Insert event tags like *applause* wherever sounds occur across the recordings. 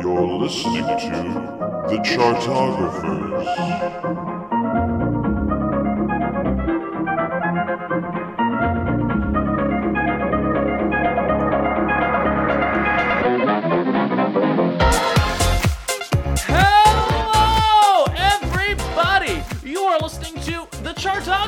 You're listening to The Chartographers.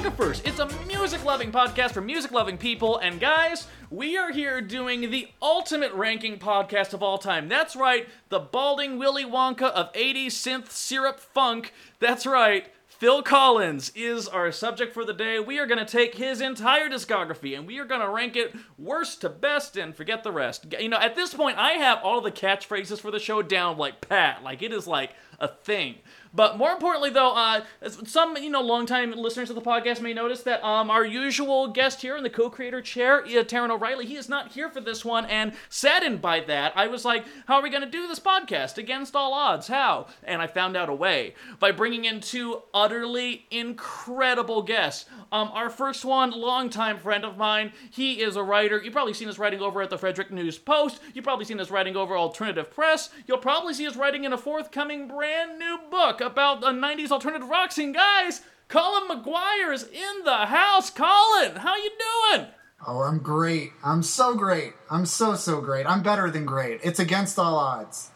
Chartographers. It's a music loving podcast for music loving people. And guys, we are here doing the ultimate ranking podcast of all time. That's right, the balding Willy Wonka of 80s synth syrup funk. That's right. Phil Collins is our subject for the day. We are going to take his entire discography and we are going to rank it worst to best and forget the rest. You know, at this point, I have all the catchphrases for the show down like pat. Like, it is like a thing. But more importantly, though, uh, some you know longtime listeners of the podcast may notice that um, our usual guest here in the co-creator chair, uh, Taryn O'Reilly, he is not here for this one, and saddened by that, I was like, "How are we going to do this podcast against all odds? How?" And I found out a way by bringing in two utterly incredible guests. Um, our first one, longtime friend of mine, he is a writer. You've probably seen his writing over at the Frederick News Post. You've probably seen his writing over Alternative Press. You'll probably see his writing in a forthcoming brand new book about the 90s alternative rock scene. Guys, Colin McGuire is in the house. Colin, how you doing? Oh, I'm great. I'm so great. I'm so, so great. I'm better than great. It's against all odds.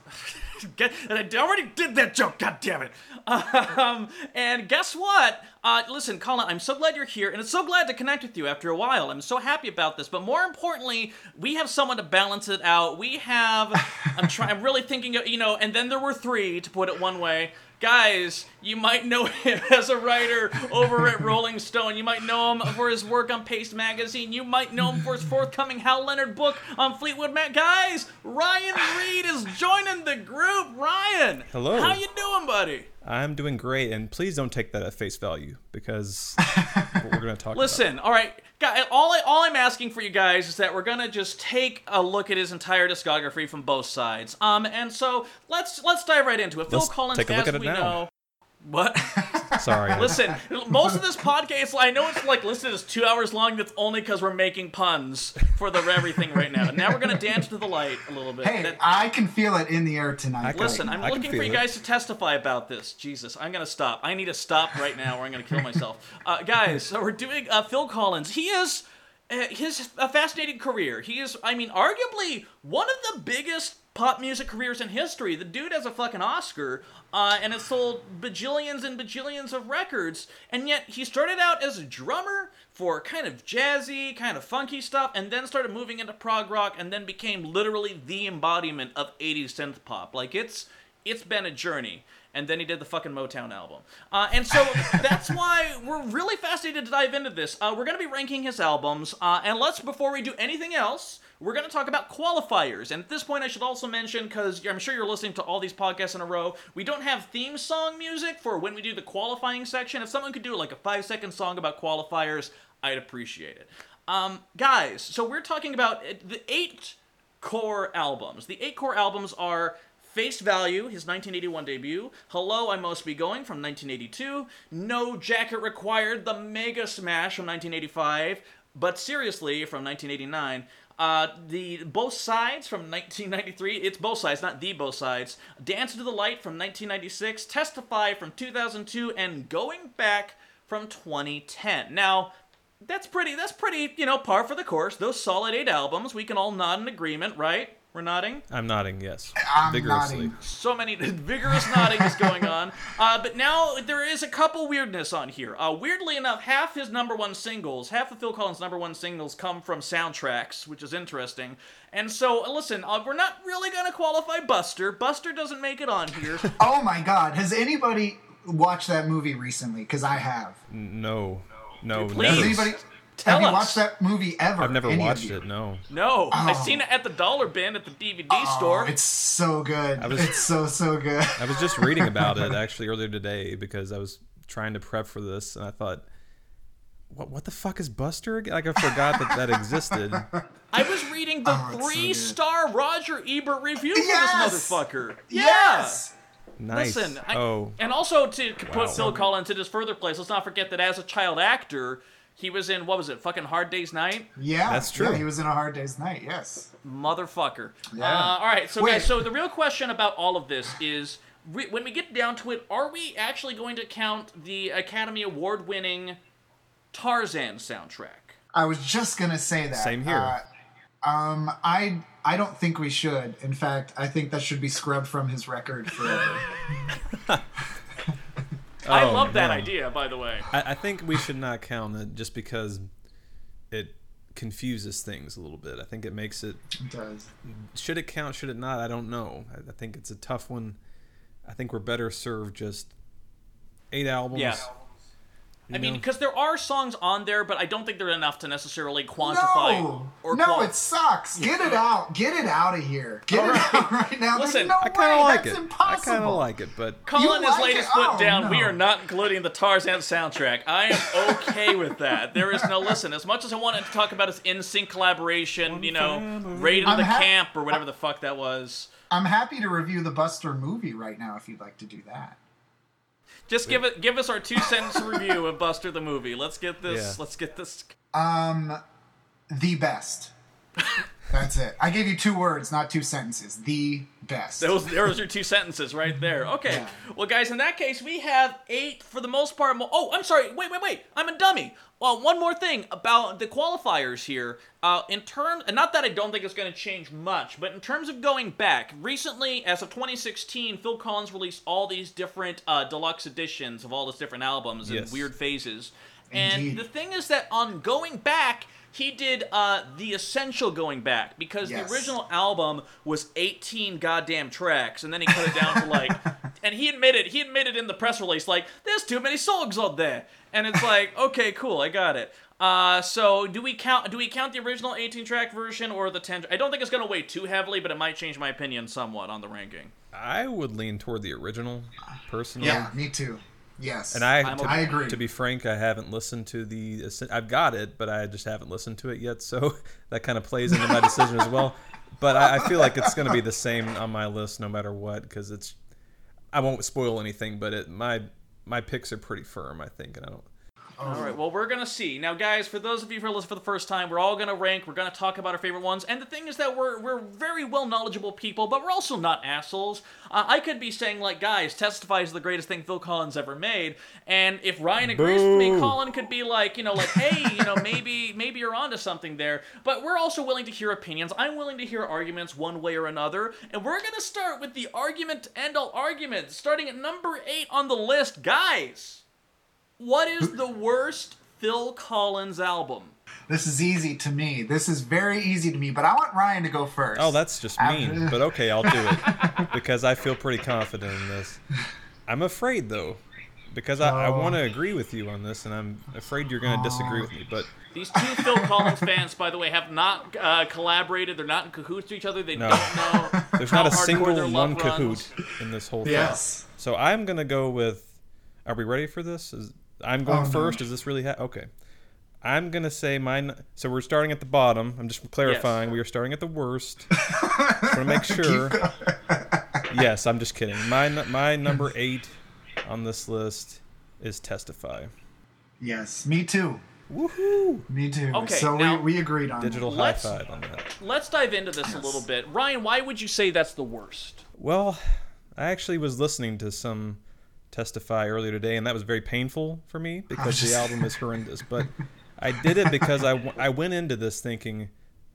Get, and I already did that joke. God damn it! Um, and guess what? Uh, listen, Colin, I'm so glad you're here, and it's so glad to connect with you after a while. I'm so happy about this. But more importantly, we have someone to balance it out. We have. I'm trying. I'm really thinking. Of, you know, and then there were three, to put it one way. Guys, you might know *laughs* him as a writer over at Rolling Stone. You might know him for his work on Paste Magazine. You might know him for his forthcoming Hal Leonard book on Fleetwood Mac. Guys, Ryan Reed is joining the group. Ryan, Hello. How you doing, buddy? I'm doing great, and please don't take that at face value because *laughs* what we're going to talk Listen, all right, guy. All I, all I'm asking for you guys is that we're gonna just take a look at his entire discography from both sides. Um, and so let's let's dive right into it. Let's Phil Collins, take a look as at it we now. know. What? *laughs* Sorry. Listen, most of this podcast, I know it's like listed as two hours long. That's only because we're making puns for the everything right now. Now we're gonna dance to the light a little bit. Hey, That- I can feel it in the air tonight. Can- Listen, I'm I looking for feel you it. guys to testify about this. Jesus, I'm gonna stop. I need to stop right now, or I'm gonna kill myself. Uh, guys, so we're doing uh, Phil Collins. He is uh, his a fascinating career. He is, I mean, arguably one of the biggest pop music careers in history. The dude has a fucking Oscar, uh, and has sold bajillions and bajillions of records. And yet he started out as a drummer for kind of jazzy, kind of funky stuff, and then started moving into prog rock, and then became literally the embodiment of 80s synth pop. Like it's it's been a journey. And then he did the fucking Motown album. Uh, and so *laughs* that's why we're really fascinated to dive into this. Uh, we're going to be ranking his albums. Uh, and let's, before we do anything else, we're going to talk about qualifiers. And at this point, I should also mention, because I'm sure you're listening to all these podcasts in a row, we don't have theme song music for when we do the qualifying section. If someone could do like a five second song about qualifiers, I'd appreciate it. Um, guys, so we're talking about uh, the eight core albums. The eight core albums are Face Value, his 1981 debut, Hello, I Must Be Going from 1982, No Jacket Required, the Mega Smash from 1985, But Seriously from 1989, uh, the Both Sides from 1993, it's both sides, not the both sides, Dance into the Light from 1996, Testify from 2002, and Going Back from 2010. Now, that's pretty, that's pretty, you know, par for the course. Those solid eight albums, we can all nod in agreement, right? We're nodding? I'm nodding, yes. I'm vigorously. nodding. so many vigorous nodding is going on. *laughs* Uh, but now there is a couple weirdness on here. Uh, weirdly enough, half his number one singles, half of Phil Collins' number one singles come from soundtracks, which is interesting. And so, uh, listen, uh, we're not really going to qualify Buster. Buster doesn't make it on here. *laughs* Oh my God! Has anybody watched that movie recently? Because I have. No. No, Please. Has anybody? Tell have you watched that movie ever? I've never Any watched it, no. No, I Oh. seen it at the dollar bin at the DVD Oh, store. it's so good. was- It's so so good. I was just reading about it *laughs* actually earlier today because I was trying to prep for this, and I thought, what, what the fuck is Buster again? Like, I forgot that that existed. *laughs* I was reading the Oh, it's so three-star Roger Ebert review for Yes! this motherfucker. Yeah. Yes. Nice. Listen, I, oh, and also to put Wow. Phil Collins in his further place, let's not forget that as a child actor, He was in what was it? Fucking Hard Day's Night, Yeah, That's true. Yeah, he was in a hard day's night. Yes. motherfucker. Yeah. Uh, all right, so Wait. guys, so the real question about all of this is. we- When we get down to it, are we actually going to count the Academy Award winning Tarzan soundtrack? I was just gonna say that. Same here. Uh, um, I I don't think we should. In fact, I think that should be scrubbed from his record forever. *laughs* I Oh, love that no. idea, by the way. I, I think we should not count it just because it confuses things a little bit. I think it makes it. It does. Should it count? Should it not? I don't know. I, I think it's a tough one. I think we're better served just eight albums. Yeah. You I mean, because there are songs on there, but I don't think they're enough to necessarily quantify No, or no, qual- it sucks. Get it out. Get it out of here. Get it out right now. Listen, There's no I kind of like That's it. impossible. I kind of like it, but Colin You has like laid his foot Oh, down. We are not including the Tarzan soundtrack. I am okay with that. There is no listen. As much as I wanted to talk about his NSYNC collaboration, you know, Raid of I'm the hap- Camp or whatever the fuck that was. I'm happy to review the Buster movie right now if you'd like to do that. Just give it, give us our two sentence review of Buster the movie. Let's get this. Yeah. Let's get this. Um, the best. *laughs* That's it. I gave you two words, not two sentences. The best. Those, those are two sentences right there. Okay. Yeah. Well, guys, in that case, we have eight for the most part. Mo- oh, I'm sorry. Wait, wait, wait. I'm a dummy. Well, one more thing about the qualifiers here. Uh, in terms, and not that I don't think it's going to change much, but in terms of going back, recently, as of 2016, Phil Collins released all these different uh, deluxe editions of all his different albums and Yes. weird phases. Indeed. And the thing is that on going back, he did uh, the essential going back because Yes. the original album was 18 goddamn tracks, and then he cut it down to *laughs* like, and he admitted he admitted in the press release like, there's too many songs on there, and it's like, *laughs* okay, cool, I got it. Uh, so do we count? Do we count the original 18 track version or the 10? I don't think it's gonna weigh too heavily, but it might change my opinion somewhat on the ranking. I would lean toward the original, personally. yeah, me too. Yes. And I, I'm to, okay. I agree. To be frank, I haven't listened to the. I've got it, but I just haven't listened to it yet. So *laughs* that kind of plays into my decision as well. But I, I feel like it's going to be the same on my list no matter what because it's. I won't spoil anything, but it my my picks are pretty firm. I think, and I don't. All right. Well, we're gonna see now, guys. For those of you who are listening for the first time, we're all gonna rank. We're gonna talk about our favorite ones. And the thing is that we're we're very well knowledgeable people, but we're also not assholes. Uh, I could be saying like, guys, Testify is the greatest thing Phil Collins ever made. And if Ryan agrees with me, Boo. Colin could be like, you know, like, hey, you know, maybe *laughs* maybe you're onto something there. But we're also willing to hear opinions. I'm willing to hear arguments one way or another. And we're gonna start with the argument end all arguments, starting at number eight on the list, guys. What is the worst Phil Collins album? this is easy to me. This is very easy to me, but I want Ryan to go first. Oh, that's just mean. But okay, I'll do it *laughs* because I feel pretty confident in this. I'm afraid though, because I, I Oh. want to agree with you on this, and I'm afraid you're going to disagree with me. But These two Phil Collins fans, by the way, have not uh, collaborated. They're not in cahoots to each other. They No. don't know. *laughs* there's not a single their love one runs. cahoot in this whole thing. Yes. So I'm gonna go with. Are we ready for this? Is I'm going Oh, no. first? Is this really ha- okay? I'm gonna say mine. So we're starting at the bottom. I'm just clarifying. We are starting at the worst. *laughs* just want to make sure. *laughs* yes, I'm just kidding. My my number eight on this list is Testify. Yes, me too. Woohoo! Me too. Okay, so now- we, we agreed on Digital that. high Let's- five on that. Let's dive into this a little bit. Ryan, why would you say that's the worst? Well, I actually was listening to some testify earlier today, and that was very painful for me because the album is horrendous. But I did it because I, w- I went into this thinking,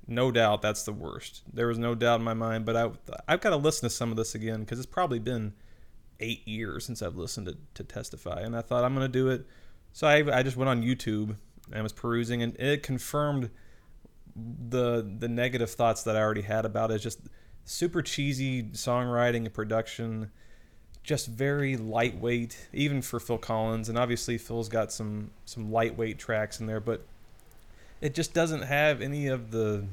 no doubt that's the worst. There was no doubt in my mind, but I, I've got to listen to some of this again because it's probably been eight years since I've listened to, to Testify, and I thought I'm going to do it. So I, I just went on YouTube and was perusing, and it confirmed the the negative thoughts that I already had about it. It's just super cheesy songwriting and production, just very lightweight, even for Phil Collins. And obviously Phil's got some some lightweight tracks in there, but it just doesn't have any of the.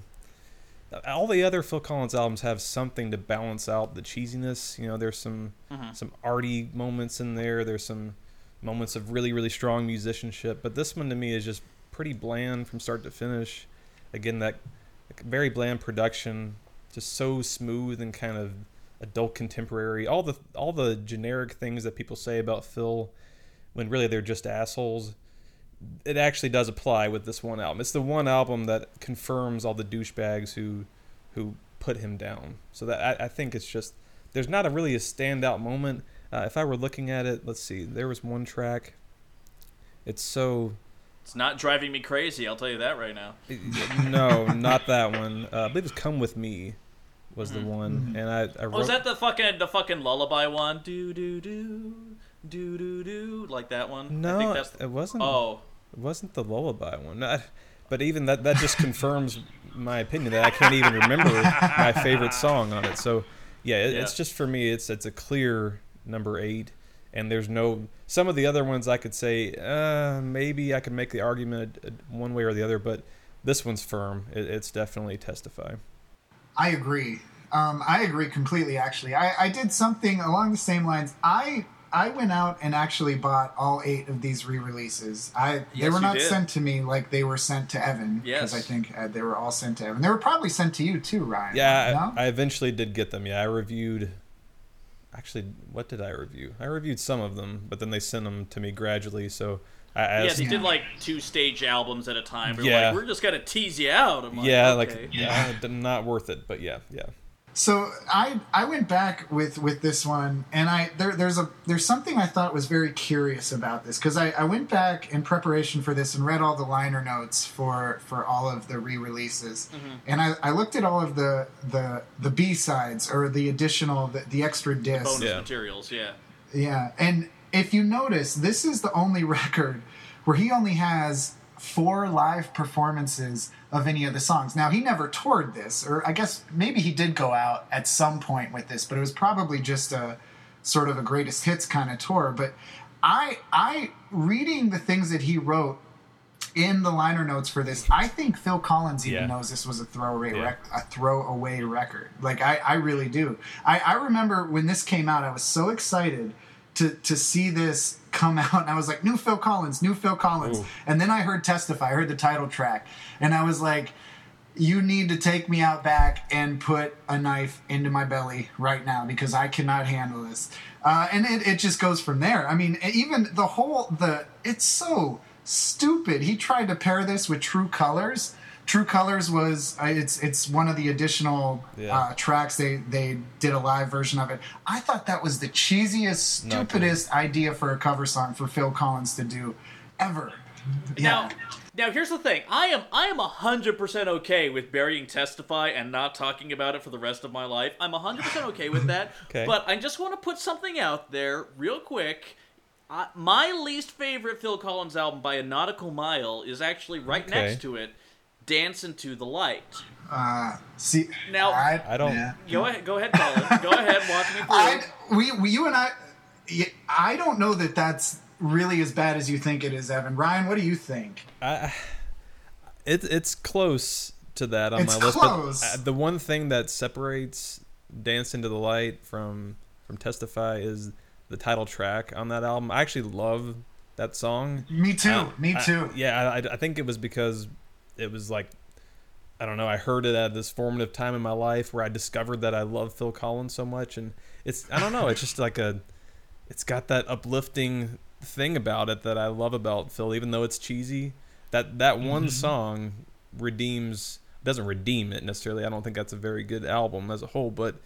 All the other Phil Collins albums have something to balance out the cheesiness. You know, there's some mm-hmm. some arty moments in there. There's some moments of really really strong musicianship, but this one to me is just pretty bland from start to finish. Again, that very bland production, just so smooth and kind of adult contemporary. All the all the generic things that people say about Phil, when really they're just assholes. it actually does apply with this one album. It's the one album that confirms all the douchebags who who put him down. So that I, I think it's just there's not a really a standout moment. Uh, if I were looking at it, let's see. There was one track. It's so It's not driving me crazy. I'll tell you that right now. *laughs* no, not that one. Uh, I believe it's "Come with Me" was Mm-hmm. the one, and I, I wrote, Oh, was that the fucking the fucking lullaby one? Do do do do do do like that one. I no, think that's it wasn't. Oh, It wasn't the lullaby one. Not- but even that that just confirms my opinion that I can't even remember my *laughs* favorite song on it. So yeah, it, it's just for me it's it's a clear number 8 and there's no some of the other ones I could say uh, maybe I could make the argument uh, one way or the other, but this one's firm. It, it's definitely testify. I agree. Um, I agree completely. Actually, I, I did something along the same lines. I I went out and actually bought all eight of these re-releases. I they were not did. sent to me like they were sent to Evan because Yes. I think uh, they were all sent to Evan. They were probably sent to you too, Ryan. Yeah, no? I, I eventually did get them. Yeah, I reviewed. Actually, what did I review? I reviewed some of them, but then they sent them to me gradually. So I, I yeah, was- they did like two stage albums at a time. They're Yeah. like, we're just gonna tease you out. I'm like, yeah, okay. like yeah, *laughs* not worth it. But yeah, yeah. So I I went back with with this one, and I there there's a there's something I thought was very curious about this because I, I went back in preparation for this and read all the liner notes for for all of the re-releases, mm-hmm. and I, I looked at all of the the the B sides or the additional the, the extra discs. bonus Yeah. materials. Yeah. Yeah, and if you notice, this is the only *laughs* record where he only has four live performances of any of the songs. Now, he never toured this, or I guess maybe he did go out at some point with this, but it was probably just a sort of a greatest hits kind of tour. But I, I reading the things that he wrote in the liner notes for this, I think Phil Collins even Yeah. knows this was a throwaway Yeah. rec- a throwaway record. Like I, I really do. I, I remember when this came out, I was so excited to to see this come out, and I was like, "New Phil Collins, new Phil Collins." Ooh. And then I heard "Testify," I heard the title track, and I was like. You need to take me out back and put a knife into my belly right now because I cannot handle this. Uh, and it, it just goes from there. I mean, even the whole the it's so stupid. He tried to pair this with True Colors. True Colors was uh, it's it's one of the additional Yeah. uh, tracks. They they did a live version of it. I thought that was the cheesiest, stupidest idea for a cover song for Phil Collins to do ever. Now, now here's the thing. I am I am hundred percent okay with burying testify and not talking about it for the rest of my life. I'm hundred percent okay with that. *laughs* Okay. But I just want to put something out there real quick. Uh, my least favorite Phil Collins album by a nautical mile is actually right Okay. next to it, "Dance into the Light." Uh, see, Now- I don't- yeah. Go ahead, go ahead, Colin. go ahead, walk me through. I we, we you and I. I don't know that that's really as bad as you think it is, Evan. Ryan, what do you think? I, it, it's close to that on It's my list. But uh, the one thing that separates "Dance into the Light" from from "Testify" is the title track on that album. I actually love that song. Me too. Uh, me I- too. yeah, I, I think it was because it was like I don't know. I heard it at this formative time in my life where I discovered that I love Phil Collins so much, and it's I don't know. It's just like a, it's got that uplifting thing about it that I love about Phil, even though it's cheesy. That that one song redeems doesn't redeem it necessarily. I don't think that's a very good album as a whole, but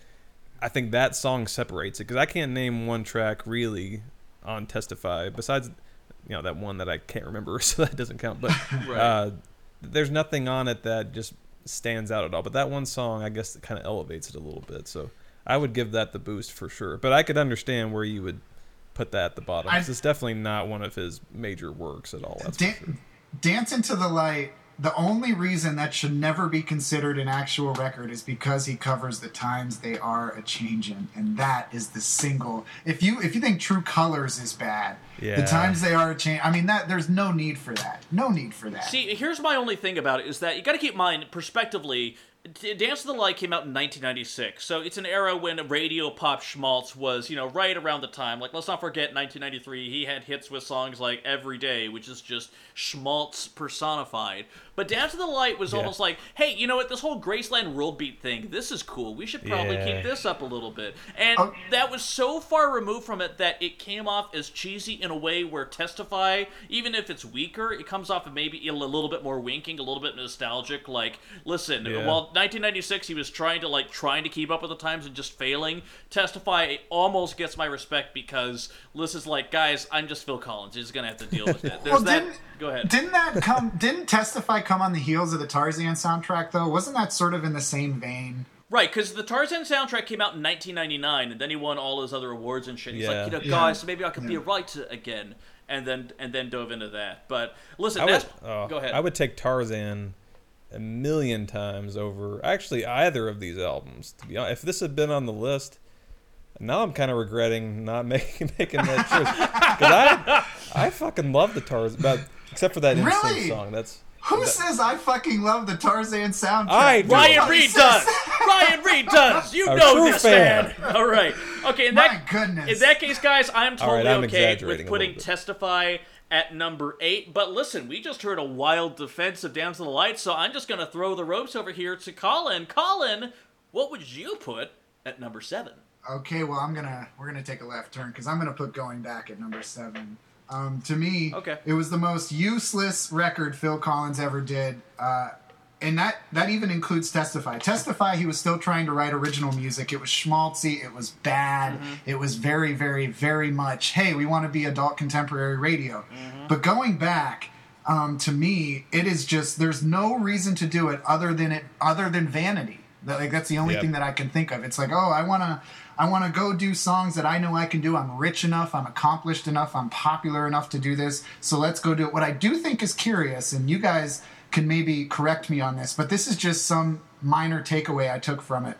I think that song separates it because I can't name one track really on Testify besides you know that one that I can't remember, *laughs* so that doesn't count. But *laughs* Right. uh, there's nothing on it that just stands out at all. But that one song, I guess, kind of elevates it a little bit. So I would give that the boost for sure. But I could understand where you would put that at the bottom. I- it's definitely not one of his major works at all. That's for Dan- sure. Dance into the Light. The only reason that should never be considered an actual record is because he covers the times they are a changing, and that is the single. If you if you think True Colors is bad, Yeah. the times they are a change. I mean that there's no need for that. No need for that. See, here's my only thing about it is that you got to keep in mind, prospectively, D- Dance of the Light came out in 1996, so it's an era when radio pop schmaltz was, you know, right around the time. Like, let's not forget 1993, he had hits with songs like Every Day, which is just schmaltz personified. But Dance into the Light was Yeah. almost like, hey, you know what? This whole Graceland World Beat thing, this is cool. We should probably Yeah. keep this up a little bit. And Oh. that was so far removed from it that it came off as cheesy in a way where Testify, even if it's weaker, it comes off of maybe a little bit more winking, a little bit nostalgic. Like, listen, Yeah. while 1996 he was trying to like trying to keep up with the times and just failing, Testify almost gets my respect because Liz is like, guys, I'm just Phil Collins. He's gonna have to deal with it. There's Well, that. Didn't- Go ahead. Didn't that come? Didn't Testify come on the heels of the Tarzan soundtrack though? Wasn't that sort of in the same vein? Right, because the Tarzan soundtrack came out in 1999, and then he won all his other awards and shit. He's Yeah. like, you know, Yeah. guys, maybe I could be a writer again, and then and then dove into that. But listen, I would, oh, go ahead. I would take Tarzan a million times over actually either of these albums. To be honest, if this had been on the list, now I'm kind of regretting not *laughs* making making that choice because I I fucking love the Tarzan, but except for that insane Really? song. That's Who says I fucking love the Tarzan soundtrack? I do. Ryan Reed does. *laughs* Ryan Reed does. You A know this, fan. man. All right. Okay. In My that goodness. in that case, guys, I'm totally right, I'm okay with putting. Testify at number eight. But listen, we just heard a wild defense of Dance into the Light, so I'm just gonna throw the ropes over here to Colin. Colin, what would you put at number seven? Okay, well I'm gonna we're gonna take a left turn because I'm gonna put going back at number seven. Um, to me, Okay. it was the most useless record Phil Collins ever did, uh, and that that even includes Testify. Testify, he was still trying to write original music. It was schmaltzy. It was bad. It was very, very, very much. Hey, we want to be adult contemporary radio. But going back. Um, to me, it is just there's no reason to do it other than it other than vanity. That, like that's the only Yep. thing that I can think of. It's like, oh, I wanna, I wanna go do songs that I know I can do. I'm rich enough, I'm accomplished enough, I'm popular enough to do this. So let's go do it. What I do think is curious, and you guys can maybe correct me on this, but this is just some minor takeaway I took from it.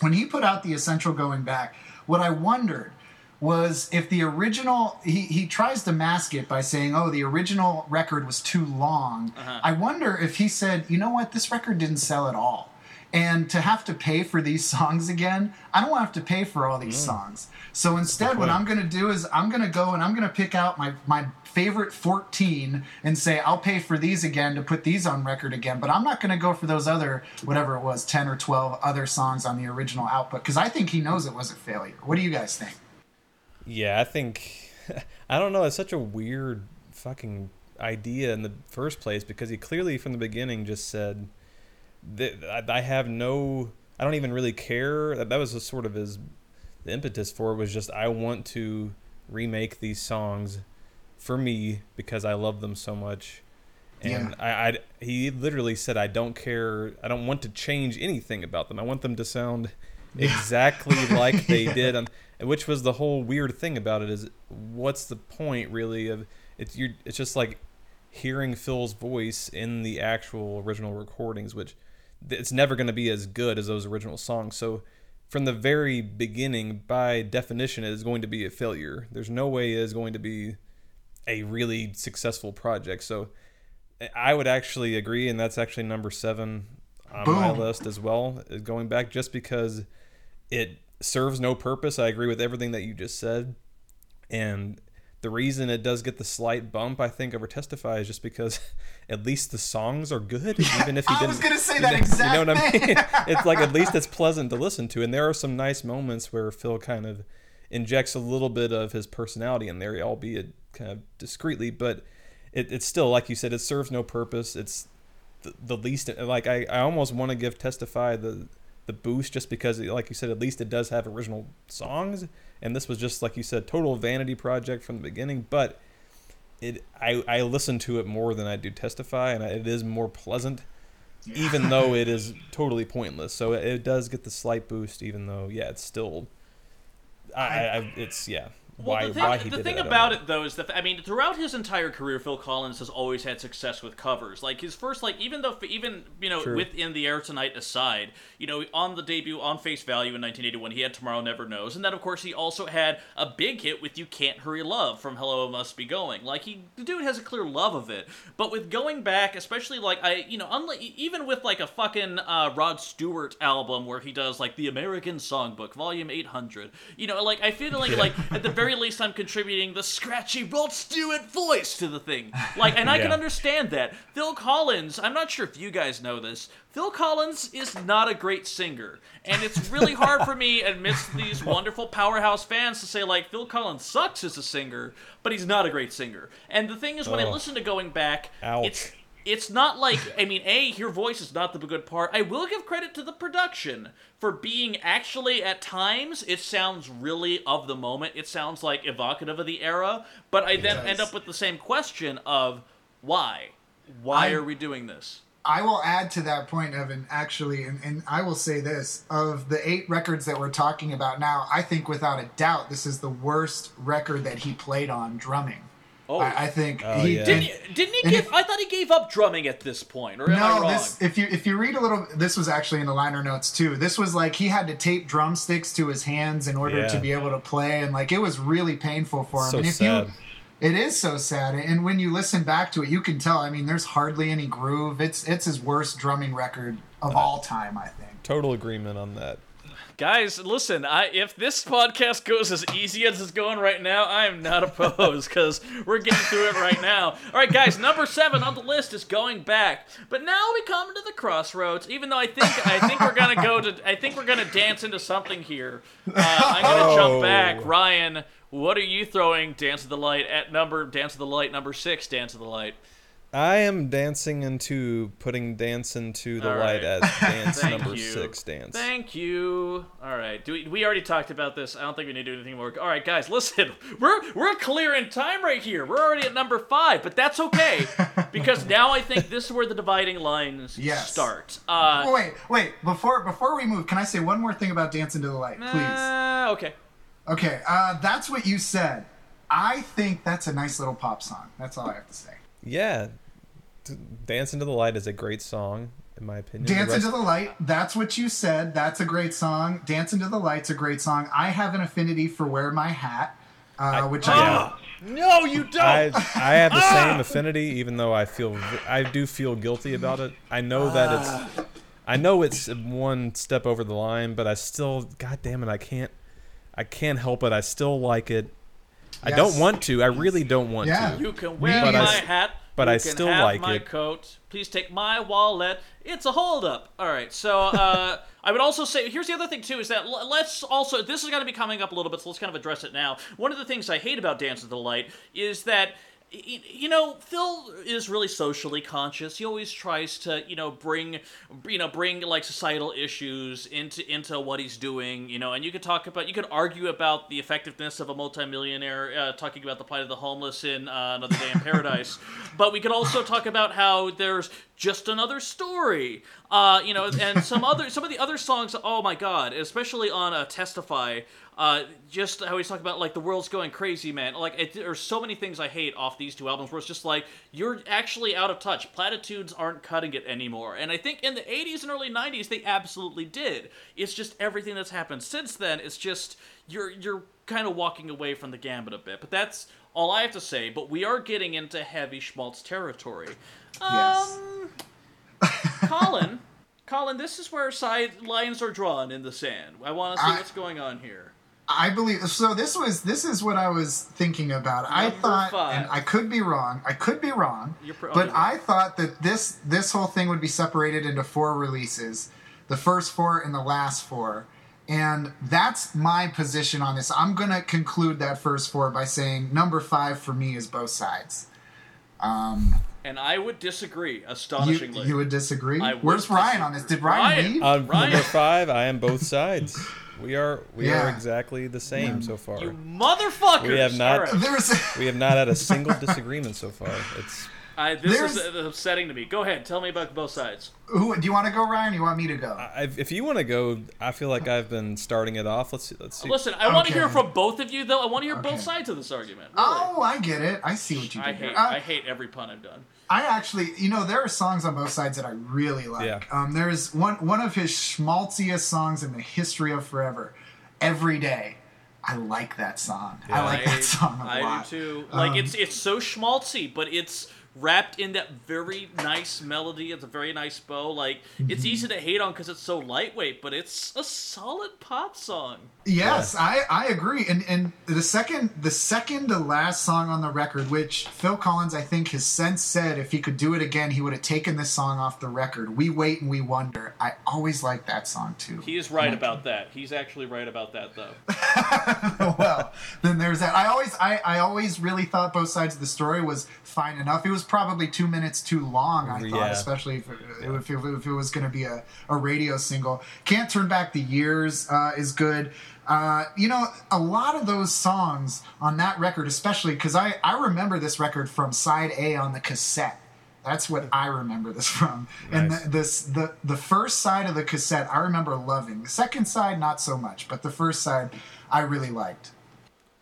When he put out the essential going back, what I wondered was if the original he, he tries to mask it by saying oh the original record was too long uh-huh. i wonder if he said you know what this record didn't sell at all and to have to pay for these *laughs* songs again i don't want to have to pay for all these mm. songs. So instead what i'm going to do is i'm going to go and i'm going to pick out my, my favorite 14 and say i'll pay for these again to put these on record again but i'm not going to go for those other whatever it was 10 or 12 other songs on the original output because i think he knows it was a failure. What do you guys think? Yeah, I think *laughs* I don't know. It's such a weird fucking idea in the first place because he clearly from the beginning just said I- I have no. I don't even really care. That, that was a sort of his the impetus for it was just I want to remake these songs for me because I love them so much. And I, I, he literally said, I don't care. I don't want to change anything about them. I want them to sound exactly *laughs* like they did. And, which was the whole weird thing about it is, what's the point really of it's you? It's just like hearing Phil's voice in the actual original recordings, which it's never going to be as good as those original songs. So from the very beginning, by definition, it is going to be a failure. There's no way it is going to be a really successful project. So I would actually agree, and that's actually number seven on my list as well. Is going back just because it serves no purpose. I agree with everything that you just said, and the reason it does get the slight bump, I think, over Testify is just because *laughs* at least the songs are good, *laughs* even if he didn't. I was gonna say that didn't- *laughs* You know what I mean? *laughs* it's like at least it's pleasant to listen to, and there are some nice moments where Phil kind of injects a little bit of his personality in there, albeit kind of discreetly, but it, it's still like you said, it serves no purpose. It's the, the least like I, I almost want to give Testify the the boost just because like you said at least it does have original songs and this was just like you said total vanity project from the beginning but it I, I listen to it more than I do Testify and it is more pleasant even though *laughs* it is totally pointless. So it, it does get the slight boost even though yeah it's still I, I, I it's yeah Well, the thing, why he the thing it, about know. it though is that I mean, throughout his entire career, Phil Collins has always had success with covers. Like his first, like even though even you know True. within the air tonight aside, you know on the debut on Face Value in 1981, he had Tomorrow Never Knows, and then of course he also had a big hit with You Can't Hurry Love from Hello Must Be Going. Like he, the dude has a clear love of it. But with going back, especially like I, you know, unlike even with like a fucking uh, Rod Stewart album where he does like the American Songbook Volume 800, you know, like I feel like *laughs* like at the very very least, I'm contributing the scratchy Rod Stewart voice to the thing. Like, and I can understand that. Phil Collins, I'm not sure if you guys know this. Phil Collins is not a great singer, and it's really hard for me amidst these wonderful powerhouse fans to say like Phil Collins sucks as a singer, but he's not a great singer. And the thing is, when I Oh. listen to Going Back, Ouch. it's it's not like I mean, a your voice is not the good part. I will give credit to the production for being actually at times it sounds really of the moment. It sounds like evocative of the era, but I then does. end up with the same question of why? Why I- are we doing this? I will add to that point, Evan, actually, and, and I will say this of the eight records that we're talking about now, I think without a doubt this is the worst record that he played on drumming. Oh, I, I think Oh, he yeah. didn't he, didn't he give? if- I thought he gave up drumming at this point, or No, this if you if you read a little, this was actually in the liner notes too. This was like he had to tape drumsticks to his hands in order to be able to play, and like it was really painful for him. So and if sad. you, it is so sad, and when you listen back to it, you can tell. I mean, there's hardly any groove. It's it's his worst drumming record of all time, I think. Total agreement on that. Guys, listen. I if this podcast goes as easy as it's going right now, I am not opposed because we're getting through it right now. All right, guys. Number seven on the list is going back, but now we come to the crossroads. Even though I think I think we're gonna go to I think we're gonna dance into something here. Uh, I'm gonna jump Oh. back. Ryan, what are you throwing? Dance of the Light at number Dance of the Light number six. Dance of the Light. I am dancing into putting dance into the All light right. as *laughs* dance Thank number you. six dance. Thank you. All right. Do we, we already talked about this. I don't think we need to do anything more. All right, guys, listen. *laughs* We're we're clear in time right here. We're already at number five, but that's okay *laughs* because now I think this is where the dividing lines Yes. start. Uh, Oh, wait, wait. Before before we move, can I say one more thing about Dance into the Light, please? uh, okay. Okay, uh, that's what you said. I think that's a nice little pop song. That's all I have to say. Yeah, D- dance into the light is a great song in my opinion. The Dance rest- into the Light, that's what you said. That's a great song. Dance into the Light's a great song. I have an affinity for Wear My Hat, uh, which I, yeah. No, you don't. I I have the ah! same affinity, even though I feel I do feel guilty about it. I know that it's ah! I know it's one step over the line, but I still, god damn it, I can't I can't help it. I still like it. I don't want to. I really don't want Yeah. to. You can wear But I my s- hat. but you I can still have like my it. coat. Please take my wallet. It's a holdup. All right. So uh, *laughs* I would also say here's the other thing too is that let's also this is going to be coming up a little bit, so let's kind of address it now. One of the things I hate about Dance of the Light is that. You know, Phil is really socially conscious. He always tries to, you know, bring, you know, bring like societal issues into into what he's doing. You know, and you could talk about, you could argue about the effectiveness of a multimillionaire uh, talking about the plight of the homeless in uh, Another Day in Paradise, *laughs* but we could also talk about how there's just another story. Uh, you know, and some other some of the other songs. Oh my God, especially on uh, Testify. Uh, just how he's talking about like the world's going crazy, man. Like it, there's so many things I hate off these two albums where it's just like you're actually out of touch. Platitudes aren't cutting it anymore. And I think in the 80s and early 90s they absolutely did. It's just everything that's happened since then. It's just you're you're kind of walking away from the gambit a bit. But that's all I have to say. But we are getting into heavy schmaltz territory. Yes. Um, *laughs* Colin, Colin, this is where side lines are drawn in the sand. I want to see I- what's going on here. I believe so. This was this is what I was thinking about. I thought, five. and I could be wrong. I could be wrong, You're pro- but okay. I thought that this this whole thing would be separated into four releases, the first four and the last four, and that's my position on this. I'm gonna conclude that first four by saying number five for me is both sides. Um, And I would disagree, astonishingly. you would disagree. I would Where's Ryan on this? Did Ryan, Ryan. leave? On Ryan. number five, I am both sides. *laughs* We are we are exactly the same so far. you motherfuckers! We have not- All right. There's We have not had a single disagreement so far. It's I, this is There's- uh, upsetting to me. Go ahead, tell me about both sides. who? Do you want to go, Ryan? Or you want me to go? I, if you want to go, I feel like I've been starting it off. Let's see, let's see. Listen, I want to hear from both of you, though. I want to hear Okay. both sides of this argument. Really. Oh, I get it. I see what you did. I hate, Uh, I hate every pun I've done. I actually, you know, there are songs on both sides that I really like. Yeah. Um, there's one one of his schmaltziest songs in the history of forever. Every day, I like that song. I like that song a I lot. I do too. Like Um, it's it's so schmaltzy, but it's wrapped in that very nice melody. It's a very nice bow. Like it's Mm-hmm. easy to hate on because it's so lightweight, but it's a solid pop song. Yes, I, I agree. And and the second the second to last song on the record, which Phil Collins I think has since said if he could do it again, he would have taken this song off the record. We wait and we wonder. I always like that song too. He is right about that. He's actually right about that though. *laughs* well, then there's that. I always I, I always really thought both sides of the story was fine enough. It was probably two minutes too long, I thought, Yeah. especially if it, if, it, if it was going to be a, a radio single. Can't Turn Back the Years uh, is good. Uh, you know, a lot of those songs on that record, especially because I, I remember this record from side A on the cassette. That's what I remember this from. And the, this the the first side of the cassette I remember loving. The second side not so much, but the first side I really liked.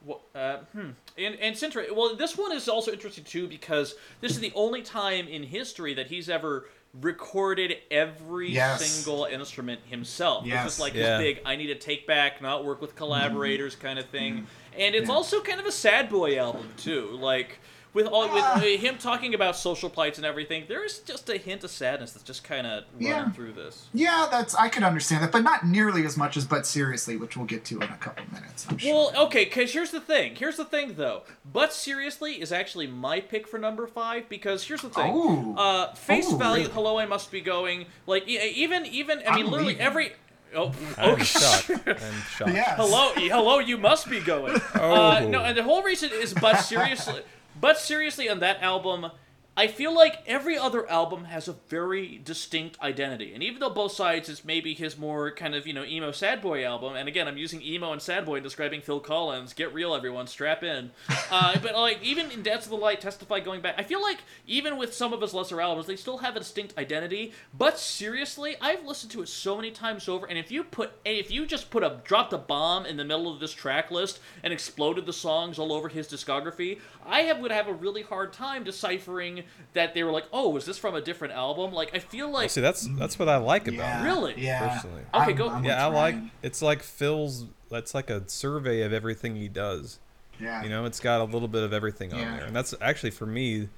What? uh, hmm. And and it's inter- Well, this one is also interesting too because this is the only time in history that he's ever recorded every Yes. single instrument himself. It's Yes. just like Yeah. this big I need to take back, not work with collaborators mm-hmm. kind of thing. Mm-hmm. And it's Yeah. also kind of a sad boy album too. Like with all with Ah. uh, him talking about social plights and everything, there is just a hint of sadness that's just kind of running Yeah. through this. Yeah, that's I could understand that, but not nearly as much as "But Seriously," which we'll get to in a couple minutes. I'm sure. Well, okay, because here's the thing. Here's the thing, though. But seriously, is actually my pick for number five because here's the thing. Oh. Uh, face Oh, value. really? Hello, I must be going. Like even even. I mean, I'm literally leaving. every. Oh, I'm okay. shocked. *laughs* I'm shocked. yes. hello, hello. You must be going. *laughs* Uh, no, and the whole reason is, but seriously, but seriously, on that album, I feel like every other album has a very distinct identity, and even though both sides is maybe his more kind of you know emo sad boy album, and again, I'm using emo and sad boy in describing Phil Collins. Get real, everyone, strap in. *laughs* Uh, but like even in Dance of the Light, Testify, going back, I feel like even with some of his lesser albums, they still have a distinct identity. But seriously, I've listened to it so many times over, and if you put, and if you just put a dropped a bomb in the middle of this track list and exploded the songs all over his discography, I have would have a really hard time deciphering that they were like, oh, is this from a different album? Like, I feel like See, that's that's what I like about Yeah, it. Really? Yeah. Personally. Okay, I'm- go- I'm Yeah, I like. It's like Phil's. That's like a survey of everything he does. Yeah. You know, it's got a little bit of everything on there, and that's actually for me.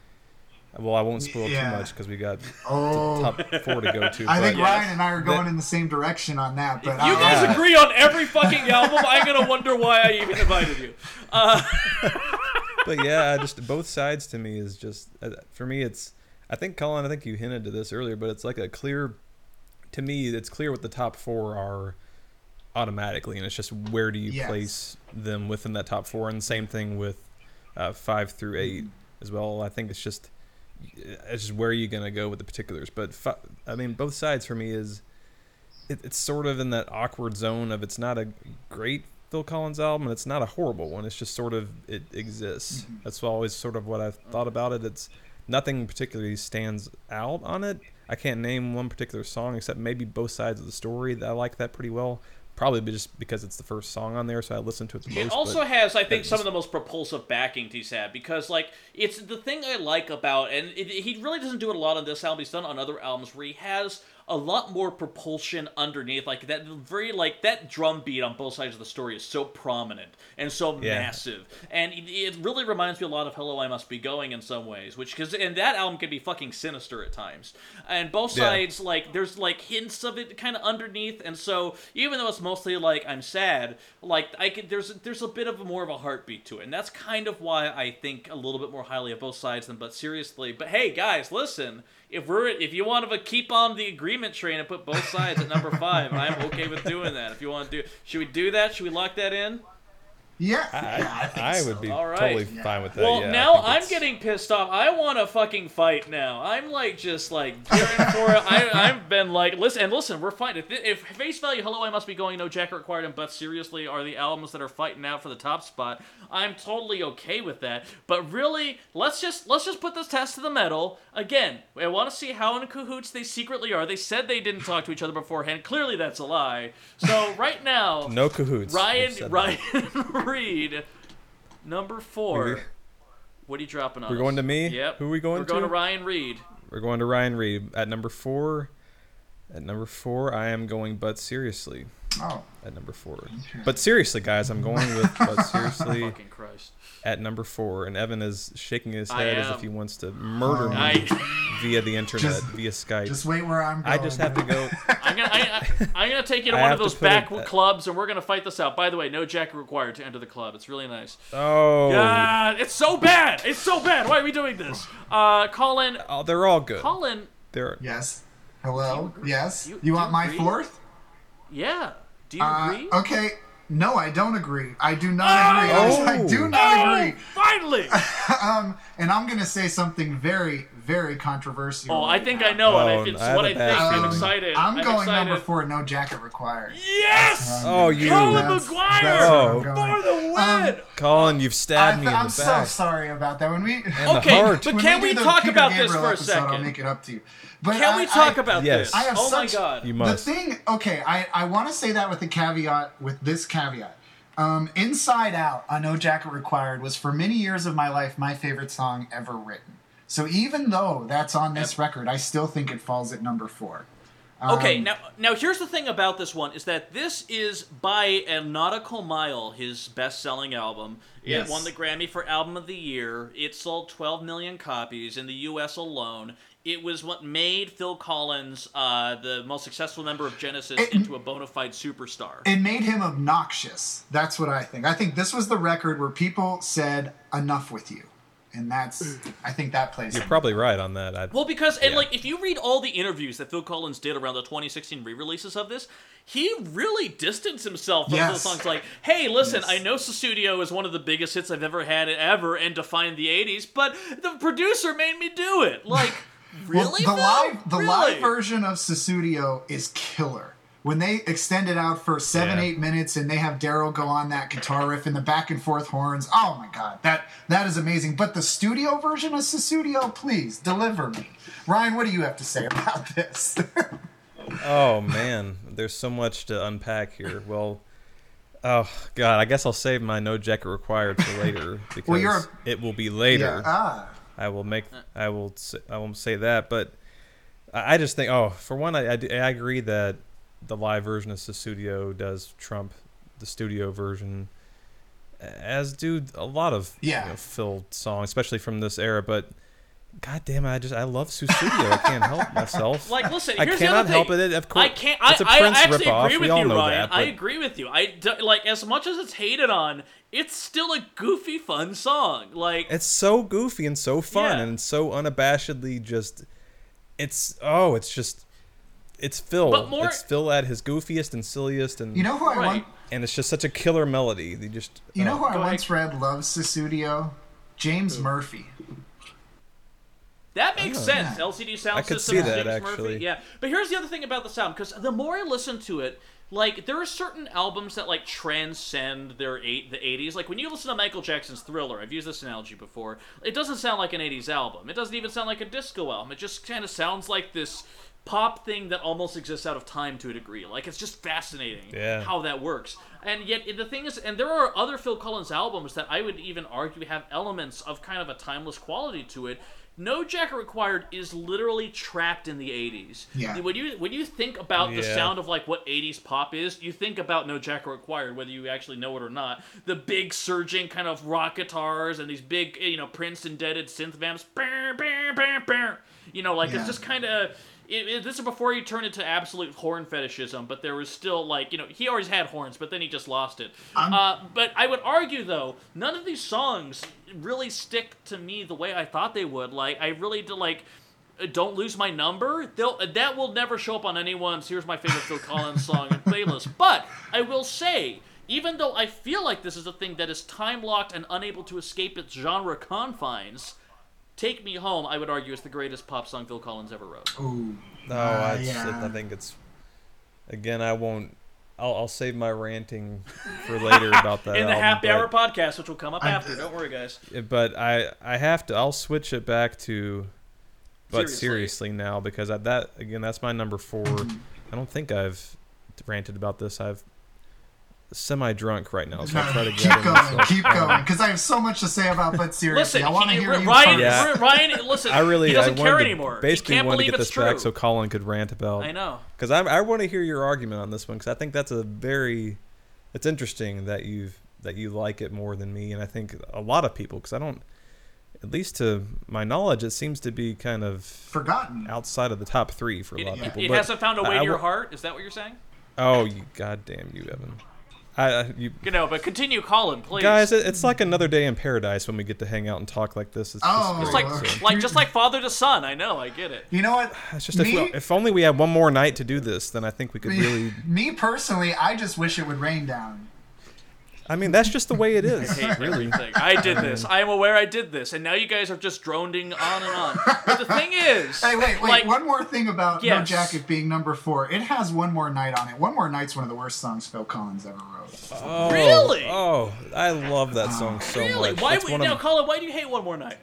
Well, I won't spoil Yeah. too much because we got Oh. top four to go to. I think but- Yes. Ryan and I are going That- in the same direction on that, but you uh, guys Yeah. agree on every fucking album. I'm gonna wonder why I even invited you. Uh, *laughs* but yeah, just both sides to me is just uh, for me. It's I think Colin. I think you hinted to this earlier, but it's like a clear. To me, it's clear what the top four are automatically, and it's just where do you Yes. place them within that top four, and same thing with uh, five through eight as well. I think it's just it's just where are you gonna go with the particulars. But fi- I mean, both sides for me is it, it's sort of in that awkward zone of it's not a great Phil Collins album and it's not a horrible one. It's just sort of it exists. Mm-hmm. That's always sort of what I've thought about it. It's nothing particularly stands out on it. I can't name one particular song except maybe both sides of the story. That I like that pretty well. Probably just because it's the first song on there, so I listen to it the most. It also has, I think, some just- of the most propulsive backing he's had because, like, it's the thing I like about, and it, he really doesn't do it a lot on this album. He's done on other albums where he has a lot more propulsion underneath, like that very like that drum beat on both sides of the story is so prominent and so Yeah. massive, and it, it really reminds me a lot of "Hello, I Must Be Going" in some ways, which because and that album can be fucking sinister at times, and both Yeah. sides like there's like hints of it kind of underneath, and so even though it's mostly like I'm sad, like I can there's there's a bit of a more of a heartbeat to it, and that's kind of why I think a little bit more highly of both sides than but seriously. But hey, guys, listen, if we're if you want to keep on the agreement train and put both sides at number five, I'm okay with doing that. If you want to do, should we do that? Should we lock that in? Yeah, I, yeah, I, think I so. would be All right. totally Yeah. fine with that. Well, yeah, now I'm it's- getting pissed off. I want a fucking fight now. I'm like just like gearing for it. I, *laughs* I've been like, listen, and listen, we're fighting. If, if face value, hello, I must be going. No jacket required, and but seriously, are the albums that are fighting out for the top spot. I'm totally okay with that. But really, let's just let's just put this test to the metal again. I want to see how in cahoots they secretly are. They said they didn't talk to each other beforehand. Clearly, that's a lie. So right now, no cahoots. Ryan. Ryan *laughs* Reed, number four. We're- What are you dropping on? We're us? going to me? Yep. Who are we going to? We're going to? to Ryan Reed. We're going to Ryan Reed at number four. At number four, I am going. But seriously, Oh, at number four. But seriously, guys, I'm going with but *laughs* seriously Fucking Christ. At number four. And Evan is shaking his head as if he wants to murder me I, via the internet, Just- via Skype. just wait where I'm going. I just have to go. *laughs* I'm gonna, I, I, I'm gonna take you to I one of those put it- back clubs, and we're gonna fight this out. By the way, no jacket required to enter the club. It's really nice. Oh, God, it's so bad. It's so bad. Why are we doing this? Uh, Colin, oh they're all good. Colin, They're Yes. Hello. agree? Yes. You- You, do you want my agree? fourth? yeah. Do you Uh, agree? okay. No, I don't agree. I do not Oh! agree. I, I do not Oh, agree. finally! *laughs* Um, and I'm gonna say something very, very controversial. Oh, I think now. I know Oh, it. It's I what a I bad think. I'm excited. I'm going excited. number four. No jacket required. Yes! Oh, you- Colin That's- McGuire that's Oh. for the win. Um, Colin. You've I stabbed me in I'm the so back. sorry about that. When we And the Okay, heart. but when can we, we talk Peter about this Gabriel for a episode, I'll make it up to you. But Can I- we talk I- about Yes. this? I have oh such- my god. You must. The thing, okay, I, I want to say that with the caveat, with this caveat. Um, Inside Out, on No Jacket Required, was for many years of my life my favorite song ever written. So even though that's on this record, I still think it falls at number four. Okay, Um, now now here's the thing about this one is that this is by a nautical mile his best-selling album. Yes. It won the Grammy for Album of the Year. It sold 12 million copies in the U.S. alone. It was what made Phil Collins uh, the most successful member of Genesis It- into a bona fide superstar. It made him obnoxious. That's what I think. I think this was the record where people said, enough with you. And that's, I think that plays. You're in. probably right on that. I, Well, because and Yeah. like if you read all the interviews that Phil Collins did around the 2016 re-releases of this, he really distanced himself from Yes. those songs. Like, hey, listen, Yes. I know Sussudio is one of the biggest hits I've ever had ever and defined the 80s, but the producer made me do it. Like, Well, really? the Phil? live, the Really? live version of Sussudio is killer. When they extend it out for seven, Yeah. eight minutes, and they have Daryl go on that guitar riff and the back and forth horns. Oh my god, that that is amazing. But the studio version of Sussudio, please deliver me. Ryan, what do you have to say about this? *laughs* Oh man, there's so much to unpack here. Well, oh god, I guess I'll save my no jacket required for later because you're a- it will be later. yeah. Ah. I will make. Uh. I will. Say, I won't say that, but I I just think. Oh, for one, I I agree that the live version of Sussudio does trump the studio version, as do a lot of Yeah. you know, Phil songs, especially from this era. But God damn it, I just I love Sussudio. I can't help *laughs* myself. Like, listen, I cannot the other help it. Of course, I can't. I, it's a I Prince actually ripoff. agree with we all you, know Ryan. that. I agree with you. I like as much as it's hated on, it's still a goofy, fun song. Like, It's so goofy and so fun Yeah. and so unabashedly just it's oh, it's just it's Phil. But more- it's Phil at his goofiest and silliest and You know who I Right. want? and it's just such a killer melody. They just You know oh. who I Go ahead. once read loves Sussudio? James Murphy. That makes Oh. sense. Yeah. LCD sound I could system. see that, James actually. Murphy. Yeah, but here's the other thing about the sound because the more I listen to it, like there are certain albums that like transcend their eight the 80s. Like when you listen to Michael Jackson's Thriller, I've used this analogy before. It doesn't sound like an 80s album. It doesn't even sound like a disco album. It just kind of sounds like this pop thing that almost exists out of time to a degree. Like it's just fascinating Yeah. how that works. And yet the thing is, and there are other Phil Collins albums that I would even argue have elements of kind of a timeless quality to it. No Jacket Required is literally trapped in the 80s. Yeah. When you when you think about the sound of like what 80s pop is, you think about No Jacket Required, whether you actually know it or not. The big surging kind of rock guitars and these big, you know, Prince indebted synth vamps. You know, like Yeah. it's just kind of. It, it- this is before he turned into absolute horn fetishism, but there was still like you know he always had horns, but then he just lost it. Uh, but I would argue though, none of these songs really stick to me the way I thought they would. Like I really do like. uh, Don't lose my number. They'll, that will never show up on anyone's "Here's my favorite Phil Collins song" and *laughs* playlist. But I will say, even though I feel like this is a thing that is time locked and unable to escape its genre confines, "Take Me Home" I would argue is the greatest pop song Phil Collins ever wrote. Ooh. No, Uh, I, just, yeah. I think it's again. I won't. I'll, I'll save my ranting for later about *laughs* that. in the album, happy but- hour podcast, which will come up I- after. Don't worry, guys. but I I have to. I'll switch it back to, but Seriously. seriously, now because I, that again that's my number four. I don't think I've ranted about this. I've semi-drunk right now, so I'll try to keep going, myself. keep going, because I have so much to say about But Seriously. Listen, I want to he- hear you Ryan, first. Yeah. Ryan, listen. *laughs* I really he doesn't I care to anymore. Basically, he can't wanted to get this true. back so Colin could rant about. I know. Because I, I want to hear your argument on this one because I think that's a very, it's interesting that you've that you like it more than me, and I think a lot of people because I don't, at least to my knowledge, it seems to be kind of Forgotten. outside of the top three for a It, lot of people. it but hasn't found a way I- I to your w- heart. Is that what you're saying? Oh, you goddamn you, Evan! I, I you You know, but continue, Colin, please. guys, it, it's like another day in paradise when we get to hang out and talk like this. It's Oh, just it's great. like, okay. like just like father to son. I know, I get it. You know what? It's just if, me, we, if only we had one more night to do this, then I think we could really. me personally, I just wish it would rain down. I mean, that's just the way it is. *laughs* I hate everything. I did this. I am aware I did this, and now you guys are just droning on and on. But the thing is, Hey, wait, wait. like, one more thing about No Jacket being number four. It has One More Night on it. One More Night's one of the worst songs Phil Collins ever wrote. Oh, Really? Oh, I love that song so really, much. why It's would one of- now, Colin? Why do you hate one more night?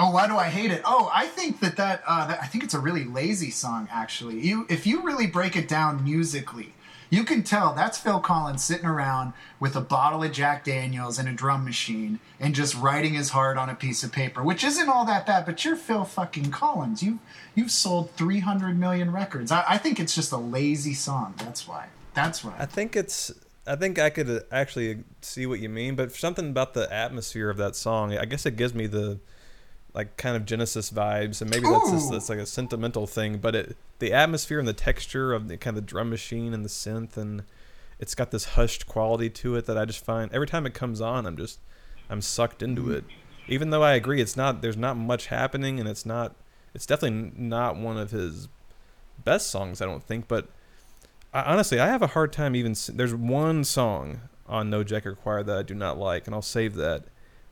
Oh, why do I hate it? Oh, I think that that, uh, that I think it's a really lazy song. Actually, you if you really break it down musically, you can tell that's Phil Collins sitting around with a bottle of Jack Daniels and a drum machine and just writing his heart on a piece of paper, which isn't all that bad. But you're Phil fucking Collins. You you've sold 300 million records. I, I think it's just a lazy song. That's why. That's why. I think it's. I think I could actually see what you mean, but something about the atmosphere of that song, I guess it gives me the like kind of Genesis vibes, and maybe that's just that's like a sentimental thing. But it, the atmosphere and the texture of the kind of drum machine and the synth, and it's got this hushed quality to it that I just find every time it comes on, I'm just I'm sucked into mm. it. Even though I agree, it's not there's not much happening, and it's not it's definitely not one of his best songs, I don't think, but I, honestly, I have a hard time even. There's one song on No Jacket Required that I do not like, and I'll save that.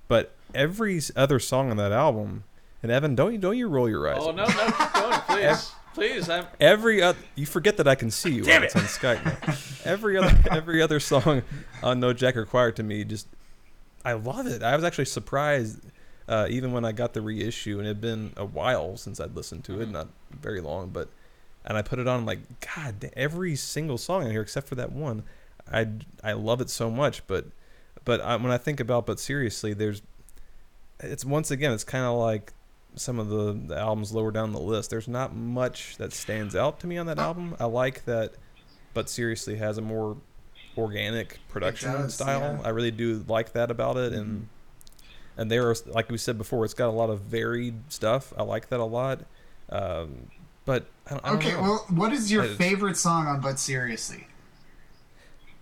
But every other song on that album, and Evan, don't you don't you roll your eyes? Oh no, no, keep going, please, please. I'm, Every other, you forget that I can see you. Damn when it's on Skype. now. Every other every other song on No Jacket Required to me just, I love it. I was actually surprised. Uh, even when I got the reissue, and it had been a while since I'd listened to it, not very long, but and I put it on I'm like God, every single song on here except for that one, I I love it so much. But but I, when I think about but seriously, there's it's once again it's kind of like some of the, the albums lower down the list. There's not much that stands out to me on that album. I like that, but seriously has a more organic production does, style. yeah. I really do like that about it, and and there are like we said before, it's got a lot of varied stuff. I like that a lot. Um, but I don't, I don't Okay, know. well, what is your favorite song on But Seriously?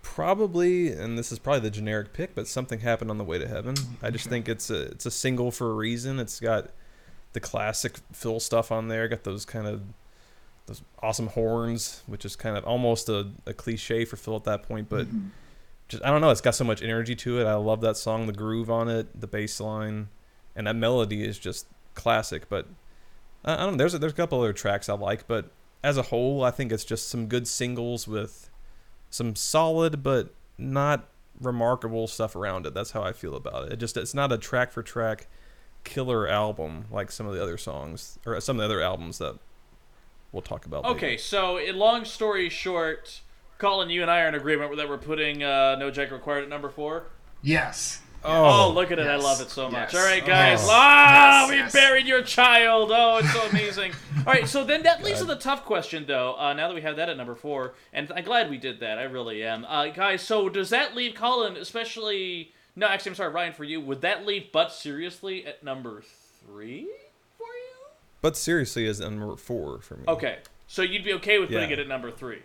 Probably, and this is probably the generic pick, but something happened on the way to heaven. I just think it's a it's a single for a reason. It's got the classic Phil stuff on there. Got those kind of those awesome horns, which is kind of almost a, a cliche for Phil at that point, but mm-hmm. just I don't know. It's got so much energy to it. I love that song, the groove on it, the bass line, and that melody is just classic. But I, I don't know. There's a, there's a couple other tracks I like, but as a whole, I think it's just some good singles with some solid but not remarkable stuff around it. That's how I feel about it. It just it's not a track for track killer album like some of the other songs or some of the other albums that we'll talk about. later. okay, so in long story short, Colin, you and I are in agreement that we're putting uh, No Jack Required at number four. Yes. Oh, Oh, look at it! I love it so much. yes. All right, guys. Oh. Ah, Yes, we yes. buried your child. Oh, it's so amazing. *laughs* All right, so then that leaves to the tough question, though. Uh, now that we have that at number four, and I'm glad we did that. I really am, uh, guys. So does that leave Colin, especially? No, actually, I'm sorry, Ryan. For you, would that leave But seriously at number three for you? but seriously, is number four for me. Okay, so you'd be okay with putting Yeah. it at number three.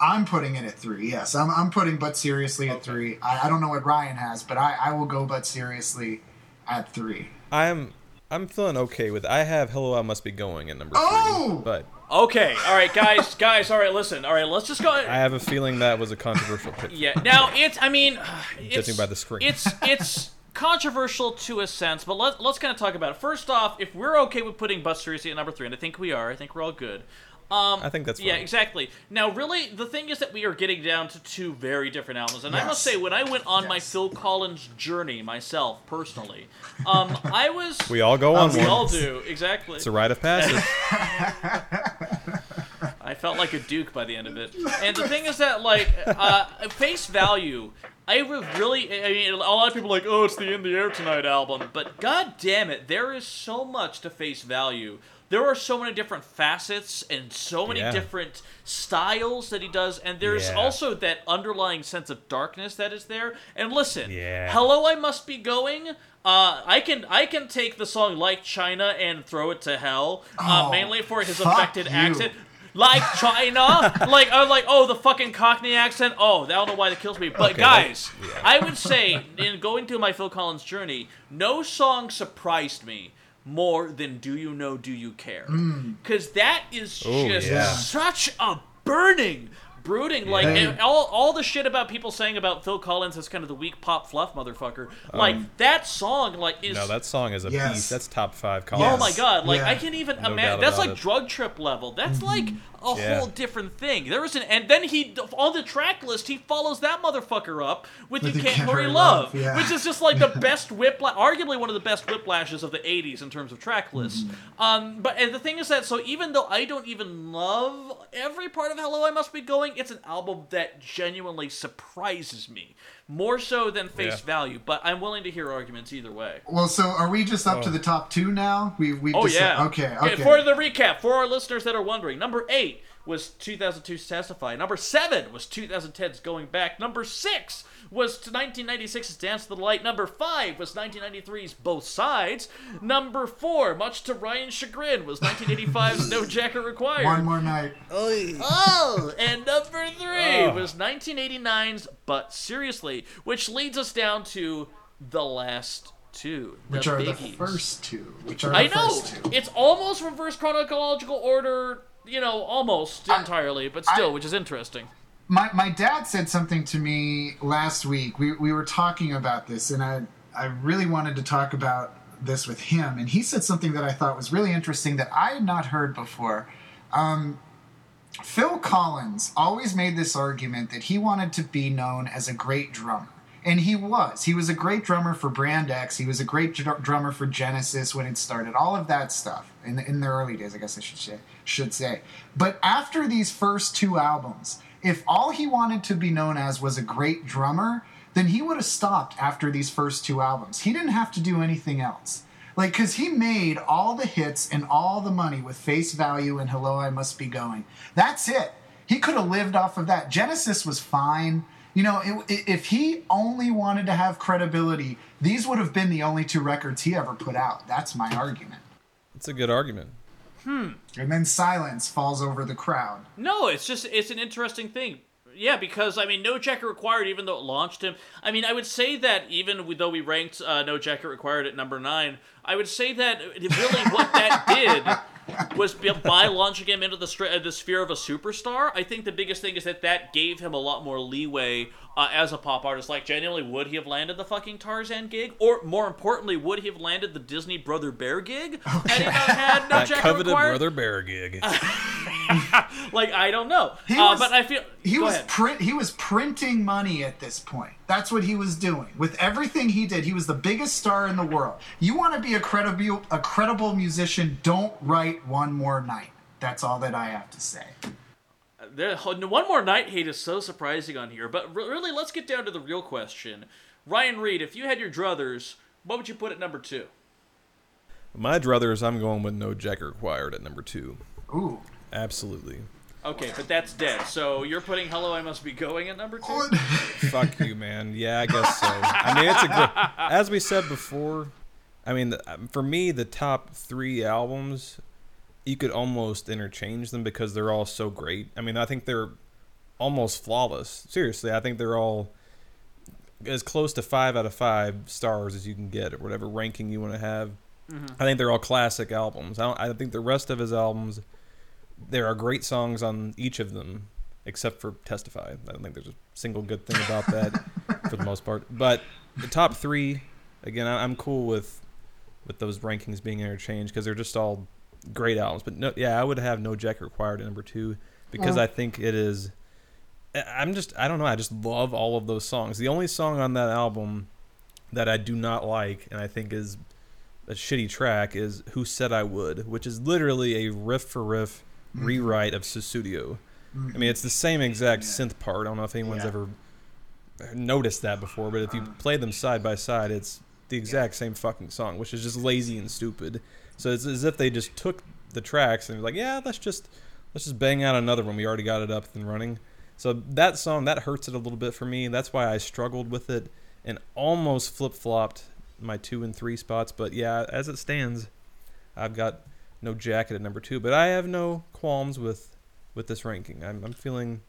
I'm putting it at three. Yes, I'm, I'm putting But Seriously at Okay. three. I, I don't know what Ryan has, but I, I will go But Seriously at three. I'm I'm feeling okay with. I have Hello, I Must Be Going at number Oh! three, but Okay, all right, guys, *laughs* guys. All right, listen. All right, let's just go. I have a feeling that was a controversial pick. Yeah. Now it's. I mean, *sighs* it's, Judging by the screen. it's it's *laughs* controversial to a sense, but let, let's kind of talk about it. First off, if we're okay with putting Bust Seriously at number three, and I think we are, I think we're all good. Um, I think that's yeah, exactly. Now, really, the thing is that we are getting down to two very different albums, and I must say, when I went on my Phil Collins journey myself, personally, um, I was. *laughs* We all go on we one. all do exactly. It's a rite of passage. *laughs* *laughs* I felt like a duke by the end of it. And the thing is that, like, uh, face value, I was really. I mean, a lot of people are like, oh, it's the In the Air Tonight album, but god damn it, there is so much to face value. There are so many different facets and so many Yeah. different styles that he does, and there's Yeah. also that underlying sense of darkness that is there. And listen, Yeah. hello, I must be going. Uh, I can I can take the song like China and throw it to hell, uh, Oh, mainly for his affected you. accent. Like China, *laughs* like I'm like, oh, the fucking Cockney accent. Oh, I don't know why that kills me. But Okay, guys, that- yeah. I would say in going through my Phil Collins journey, no song surprised me more than "Do You Know, Do You Care?" Mm. Because that is Oh, just yeah. such a burning. Brooding, like Yeah. and all, all the shit about people saying about Phil Collins as kind of the weak pop fluff motherfucker. Um, like that song, like is No, that song is a Yes. piece. That's top five. Collins. Oh my god! Like Yeah. I can't even No imagine. That's like it. drug trip level. That's like a Yeah. whole different thing. There was an and then he on the track list he follows that motherfucker up with, With "You Can't Hurry Love," Love, yeah. which is just like the *laughs* best whiplash, arguably one of the best whiplashes of the '80s in terms of track lists. Um, but and the thing is that so even though I don't even love every part of "Hello, I Must Be Going," it's an album that genuinely surprises me more so than face Yeah. value. But I'm willing to hear arguments either way. Well, so are we just up to oh. the top two now? We we Oh just yeah. okay okay. For the recap, for our listeners that are wondering, number eight was 2002's Testify. Number seven was 2010's Going Back. Number six was 1996's Dance into the Light. Number five was 1993's Both Sides. Number four, much to Ryan's chagrin, was 1985's No Jacket Required. One more night. Oh, and number three Oh. was 1989's But Seriously, which leads us down to the last two. The Which are the first two? Which are the I know first two? it's almost reverse chronological order. You know, almost entirely, but still, I- which is interesting. my my dad said something to me last week. We we were talking about this, and I I really wanted to talk about this with him, and he said something that I thought was really interesting that I had not heard before. Um, Phil Collins always made this argument that he wanted to be known as a great drummer. And he was. He was a great drummer for Brand X. He was a great dr- drummer for Genesis when it started. All of that stuff in the, in the early days, I guess I should say, should say. But after these first two albums, if all he wanted to be known as was a great drummer, then he would have stopped after these first two albums. He didn't have to do anything else. Like, because he made all the hits and all the money with Face Value and Hello, I Must Be Going. That's it. He could have lived off of that. Genesis was fine. You know, it, if he only wanted to have credibility, these would have been the only two records he ever put out. That's my argument. It's a good argument. Hmm. And then silence falls over the crowd. No, it's just it's an interesting thing. Yeah, because I mean, No Jacket Required, even though it launched him, I mean, I would say that even though we ranked uh, No Jacket Required at number nine, I would say that really what that *laughs* did was by launching him into the, uh, the sphere of a superstar. I think the biggest thing is that that gave him a lot more leeway uh, as a pop artist. Like, genuinely, would he have landed the fucking Tarzan gig, or more importantly, would he have landed the Disney Brother Bear gig had he not had No That Jacket coveted Required? brother bear gig. *laughs* Like, I don't know, He uh, was- but I feel He was print. He was printing money at this point. That's what he was doing with everything he did. He was the biggest star in the world. You want to be a credible, a credible musician? Don't write one more night. That's all that I have to say. There, one more night hate is so surprising on here, but really, let's get down to the real question. Ryan Reed, if you had your druthers, what would you put at number two? My druthers, I'm going with no jacket required at number two. Ooh. Absolutely. Okay, but that's dead. So you're putting "Hello, I Must Be Going" at number two. *laughs* Fuck you, man. Yeah, I guess so. I mean, it's a great. As we said before, I mean, the, um, for me, the top three albums, you could almost interchange them because they're all so great. I mean, I think they're almost flawless. Seriously, I think they're all as close to five out of five stars as you can get, or whatever ranking you want to have. Mm-hmm. I think they're all classic albums. I, don't, I think the rest of his albums, there are great songs on each of them, except for Testify. I don't think there's a single good thing about that *laughs* for the most part. But the top three, again, I, I'm cool with with those rankings being interchanged because they're just all great albums. But no, yeah, I would have No Jacket Required at number two because Well- I think it is. I- I'm just I don't know. I just love all of those songs. The only song on that album that I do not like and I think is a shitty track is "Who Said I Would," which is literally a riff for riff mm-hmm. rewrite of Sussudio. I mean, mm-hmm. it's the same exact synth part. I don't know if anyone's Yeah. ever noticed that before, but if you uh-huh. play them side by side, it's the exact same fucking song, which is just lazy and stupid. So it's as if they just took the tracks and were like, yeah, let's just let's just bang out another one. We already got it up and running. So that song that hurts it a little bit for me. That's why I struggled with it and almost flip flopped my two and three spots. But yeah, as it stands, I've got no jacket at number two. But I have no qualms with with this ranking. I'm, I'm feeling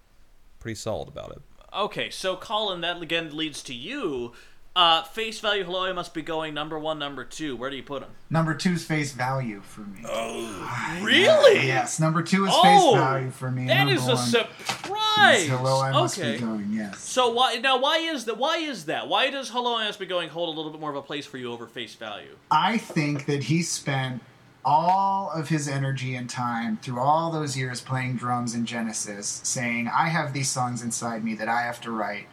pretty solid about it. Okay, so Colin, that again leads to you. Uh, face value, hello, I must be going number one, number two. Where do you put him? Number two's face value for me. Oh, really? Yes, number two is Oh, face value for me. That Number is a one surprise. is Hello, I must okay. be going. Yes. So why now? Why is that? Why is that? Why does Hello I Must Be Going hold a little bit more of a place for you over face value? I think that he spent all of his energy and time through all those years playing drums in Genesis, saying, I have these songs inside me that I have to write.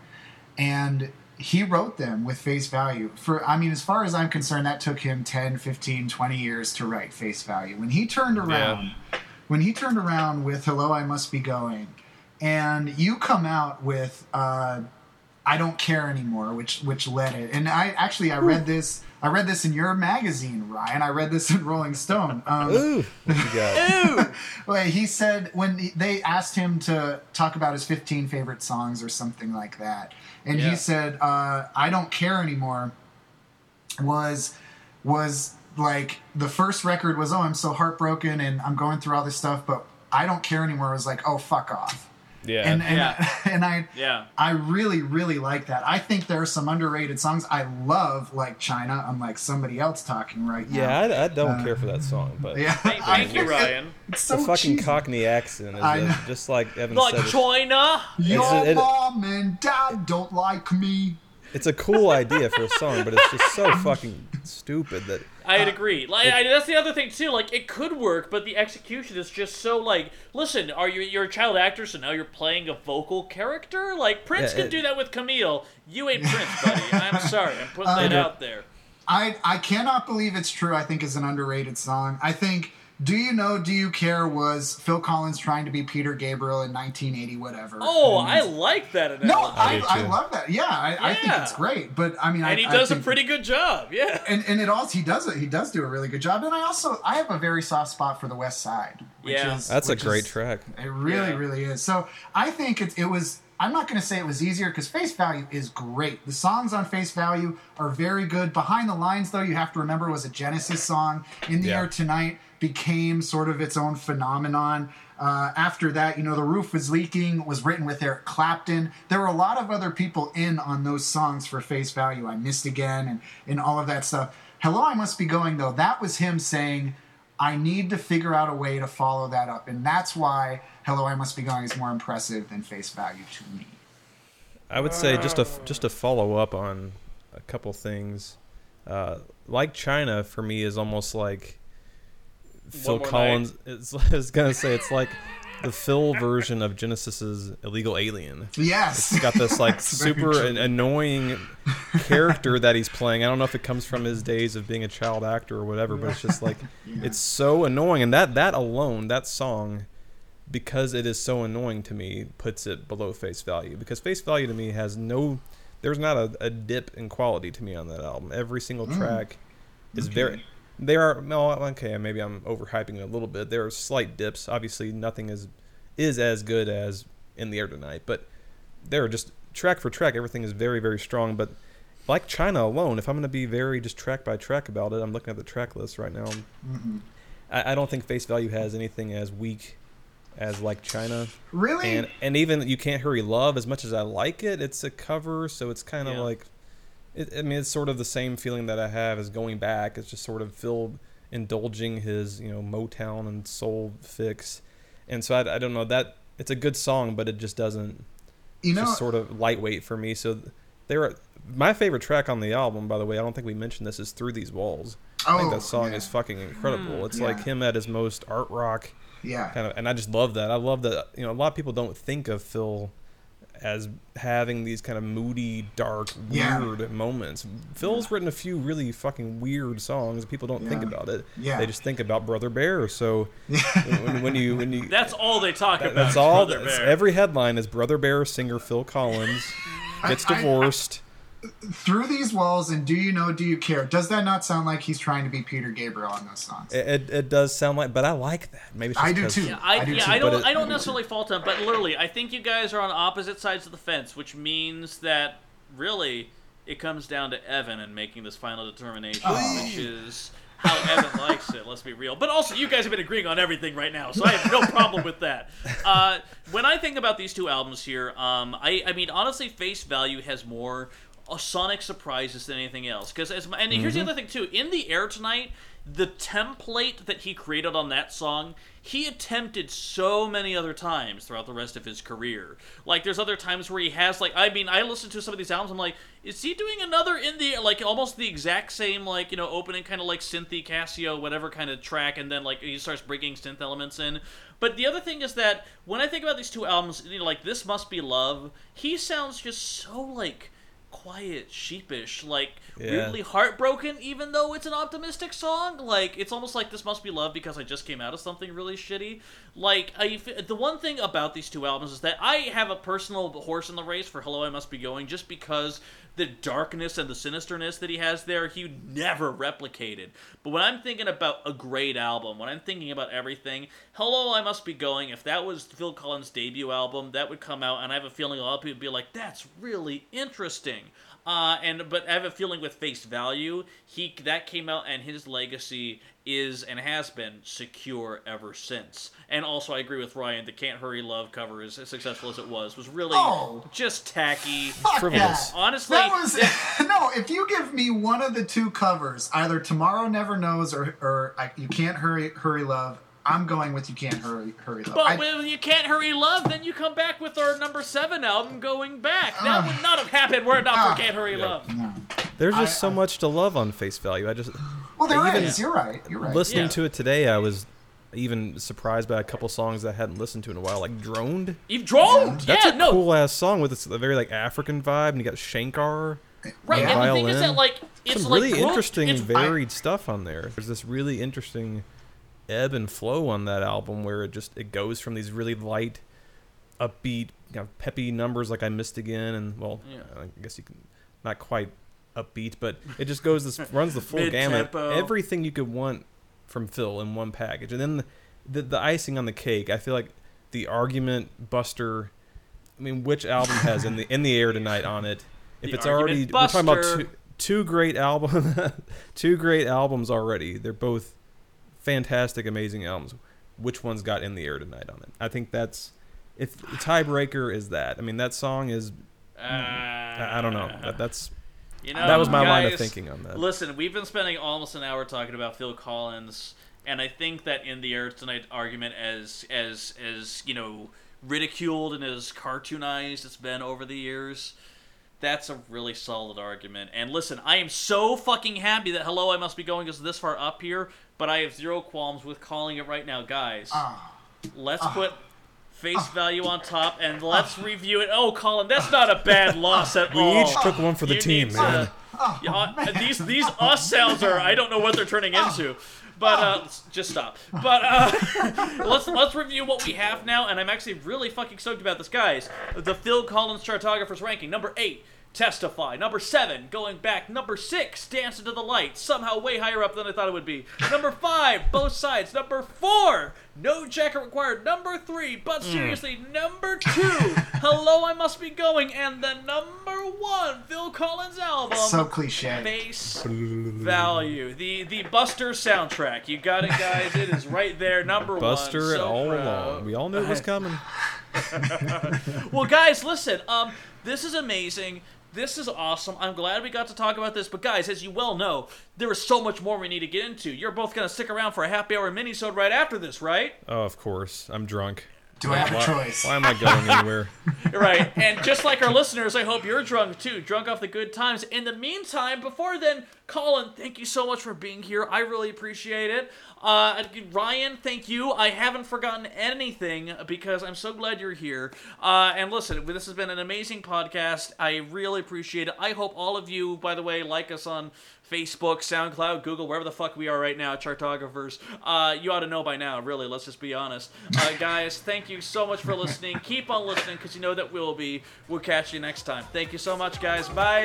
And he wrote them with face value. For I mean, as far as I'm concerned, that took him 10, 15, 20 years to write face value. When he turned around, when he turned around with Hello, I Must Be Going, and you come out with uh, I don't care anymore, which which led it. And I actually I read this I read this in your magazine, Ryan. I read this in Rolling Stone. Um, Ooh, what you? *laughs* Wait, he said when he- they asked him to talk about his 15 favorite songs or something like that, and Yeah. he said, uh, "I don't care anymore." Was was like the first record was, "Oh, I'm so heartbroken and I'm going through all this stuff," but I don't care anymore. Was like, "Oh, fuck off." Yeah. And and, Yeah. *laughs* and I Yeah. I really, really like that. I think there are some underrated songs. I love like China, I'm like somebody else talking right now. yeah, I, I don't care for that song, but yeah. Thank, thank you, I- Ryan. It's the fucking cheesy. Cockney accent is I uh, know. just like Evan Like said. it's- China. Your It's- it- mom and dad don't like me. It's a cool idea for a song, but it's just so *laughs* fucking stupid that I'd agree. Like I, that's the other thing too. Like it could work, but the execution is just so like. Listen, are you you're a child actor, so now you're playing a vocal character? Like Prince Yeah, can it- do that with Camille. You ain't Prince, *laughs* buddy. I'm sorry. I'm putting that Uh, out there. I I cannot believe it's true. I think is an underrated song. I think Do You Know Do You Care was Phil Collins trying to be Peter Gabriel in 1980 whatever. Oh, And- I like that analogy. No, I, do I, love that. Yeah, I, I think it's great. But I mean, I, and he I does a pretty good job. Yeah. and and it also he does it. He does do a really good job. And I also I have a very soft spot for the West Side. Which Yeah. is, that's a great is- track. It really, Yeah. really is. So I think it, it was. I'm not going to say it was easier because Face Value is great. The songs on Face Value are very good. Behind the Lines, though, you have to remember was a Genesis song. In the Yeah. Air Tonight became sort of its own phenomenon. Uh, after that, you know, The Roof Was Leaking was written with Eric Clapton. There were a lot of other people in on those songs for Face Value. I Missed Again and, and all of that stuff. Hello, I Must Be Going, though, that was him saying, I need to figure out a way to follow that up. And that's why Hello, I Must Be Going is more impressive than Face Value to me. I would say just to just to follow up on a couple things, uh, like China for me is almost like Phil Collins. It's, *laughs* I was gonna say it's like the Phil version of Genesis's Illegal Alien. Yes. It's got this like *laughs* super an- annoying character that he's playing. I don't know if it comes from his days of being a child actor or whatever, but it's just like *laughs* it's so annoying. And that that alone, that song, because it is so annoying to me, puts it below face value. Because face value to me has no, there's not a, a dip in quality to me on that album. Every single track is very. There are no okay. Maybe I'm overhyping it a little bit. There are slight dips. Obviously, nothing is is as good as in the air tonight, but there are just track for track. Everything is very very strong. But like China alone, if I'm going to be very just track by track about it, I'm looking at the track list right now. Mm-hmm. I, I don't think face value has anything as weak as like China. Really? And and even you can't hurry love as much as I like it. It's a cover, so it's kind of Yeah. like, it, I mean, it's sort of the same feeling that I have as going back. It's just sort of Phil indulging his you know Motown and soul fix, and so I, I don't know that it's a good song, but it just doesn't. you It's know, just sort of lightweight for me. So there are my favorite track on the album. By the way, I don't think we mentioned this is "Through These Walls." I think Oh, that song yeah. is fucking incredible. Hmm. it's yeah. like him at his most art rock yeah. kind of and i just love that i love that you know a lot of people don't think of phil as having these kind of moody, dark, Yeah. weird moments. Phil's written a few really fucking weird songs. People don't think about it. Yeah. They just think about Brother Bear. So *laughs* when, when you when you That's all they talk about. that's all. Brother that's- Bear. every headline is Brother Bear singer Phil Collins *laughs* gets I- I- divorced. Through these walls and do you know, do you care? Does that not sound like he's trying to be Peter Gabriel on those songs? It, it, it does sound like, but I like that. Maybe it's just I do 'cause- too. Yeah, I, I do yeah, too, I don't. it- I don't necessarily fault him, but literally, I think you guys are on opposite sides of the fence, which means that really it comes down to Evan and making this final determination, Oh. which is how Evan *laughs* likes it. Let's be real. But also, you guys have been agreeing on everything right now, so I have no problem with that. *laughs* Uh, when I think about these two albums here, um, I, I mean, honestly, Face Value has more uh, sonic surprises than anything else. Because as my, and here's the other thing too, in the air tonight, the template that he created on that song, he attempted so many other times throughout the rest of his career. Like there's other times where he has like I mean I listened to some of these albums I'm like is he doing another in the like almost the exact same like you know opening kind of like synthy Casio whatever kind of track and then like he starts bringing synth elements in. But the other thing is that when I think about these two albums, you know like this must be love, he sounds just so like quiet, sheepish, like Yeah. weirdly heartbroken, even though it's an optimistic song. Like it's almost like this must be love because I just came out of something really shitty. Like I, the one thing about these two albums is that I have a personal horse in the race for "Hello, I Must Be Going" just because the darkness and the sinisterness that he has there, he never replicated. But when I'm thinking about a great album, when I'm thinking about everything, "Hello, I Must Be Going," if that was Phil Collins' debut album, that would come out, and I have a feeling a lot of people would be like, "That's really interesting." Uh, and but I have a feeling with face value, he that came out and his legacy is and has been secure ever since. And also, I agree with Ryan. The "Can't Hurry Love" cover, as successful as it was, was really Oh. just tacky. Fuck Frivolous. that. Honestly, that was *laughs* no. If you give me one of the two covers, either Tomorrow Never Knows or or I, You Can't Hurry Hurry Love, I'm going with You Can't Hurry Hurry Love. But I- when you can't hurry love, then you come back with our number seven album, going back. That would not have happened were it not Ah. for Can't Hurry Love. There's just I- so much to love on face value. I just well, there even- is. You're right. You're right. listening Yeah. to it today, I was even surprised by a couple songs that I hadn't listened to in a while, like "Droned." You've droned, yeah, That's a no, cool ass song with this, a very like African vibe, and you got Shankar. right. Yeah. And the thing is that like it's Some like really group- interesting, it's- varied stuff on there. There's this really interesting ebb and flow on that album where it just it goes from these really light, upbeat, you know, peppy numbers like I missed again, and well, Yeah. I guess you can not quite upbeat, but it just goes this runs the full gamut. Everything you could want from Phil in one package, and then the, the the icing on the cake. I feel like the argument Buster. I mean, which album has in the in the air tonight on it? *laughs* If The it's already Argument we're talking about two, two great album, *laughs* two great albums already. They're both fantastic, amazing albums. Which one's got in the air tonight on it? I think that's if the tiebreaker is that. I mean, that song is. Uh, I, I don't know. That, that's You know, that was my line of thinking on that. Listen, we've been spending almost an hour talking about Phil Collins, and I think that in the Air Tonight argument, as as as you know, ridiculed and as cartoonized it's been over the years, that's a really solid argument. And listen, I am so fucking happy that Hello, I Must Be Going is this far up here, but I have zero qualms with calling it right now, guys. Ah. Let's put face value on top and let's review it. Oh, Colin, that's not a bad *laughs* loss at we all. each took one for the You team, need man. to- yeah, uh, these these us *laughs* sounds are I don't know what they're turning into. But uh, just stop. But uh, *laughs* let's let's review what we have now, and I'm actually really fucking stoked about this, guys. The Phil Collins Chartographers ranking number eight. Testify. Number seven, going back. Number six, Dance into the Light. Somehow way higher up than I thought it would be. Number five, Both Sides. Number four, No Jacket Required. Number three, but seriously, number two, Hello, I Must Be Going. And the number one, Phil Collins album. so cliche. Face value. The the Buster soundtrack. You got it, guys. It is right there, number Buster one. Buster it So all proud. along. We all knew it was *laughs* coming. Well, guys, listen. Um, this is amazing. This is awesome. I'm glad we got to talk about this. But guys, as you well know, there is so much more we need to get into. You're both gonna stick around for a happy hour minisode right after this, right? Oh, of course. I'm drunk. Do I have a why, choice? Why am I going anywhere? *laughs* right. And just like our listeners, I hope you're drunk too, drunk off the good times. In the meantime, before then, Colin, thank you so much for being here. I really appreciate it. Uh, Ryan, thank you. I haven't forgotten anything because I'm so glad you're here. Uh, and listen, this has been an amazing podcast. I really appreciate it. I hope all of you, by the way, like us on Facebook, SoundCloud, Google, wherever the fuck we are right now, Chartographers. Uh, you ought to know by now, really. Let's just be honest. Uh, *laughs* guys, thank you so much for listening. Keep on listening because you know that we'll be. We'll catch you next time. Thank you so much, guys. Bye.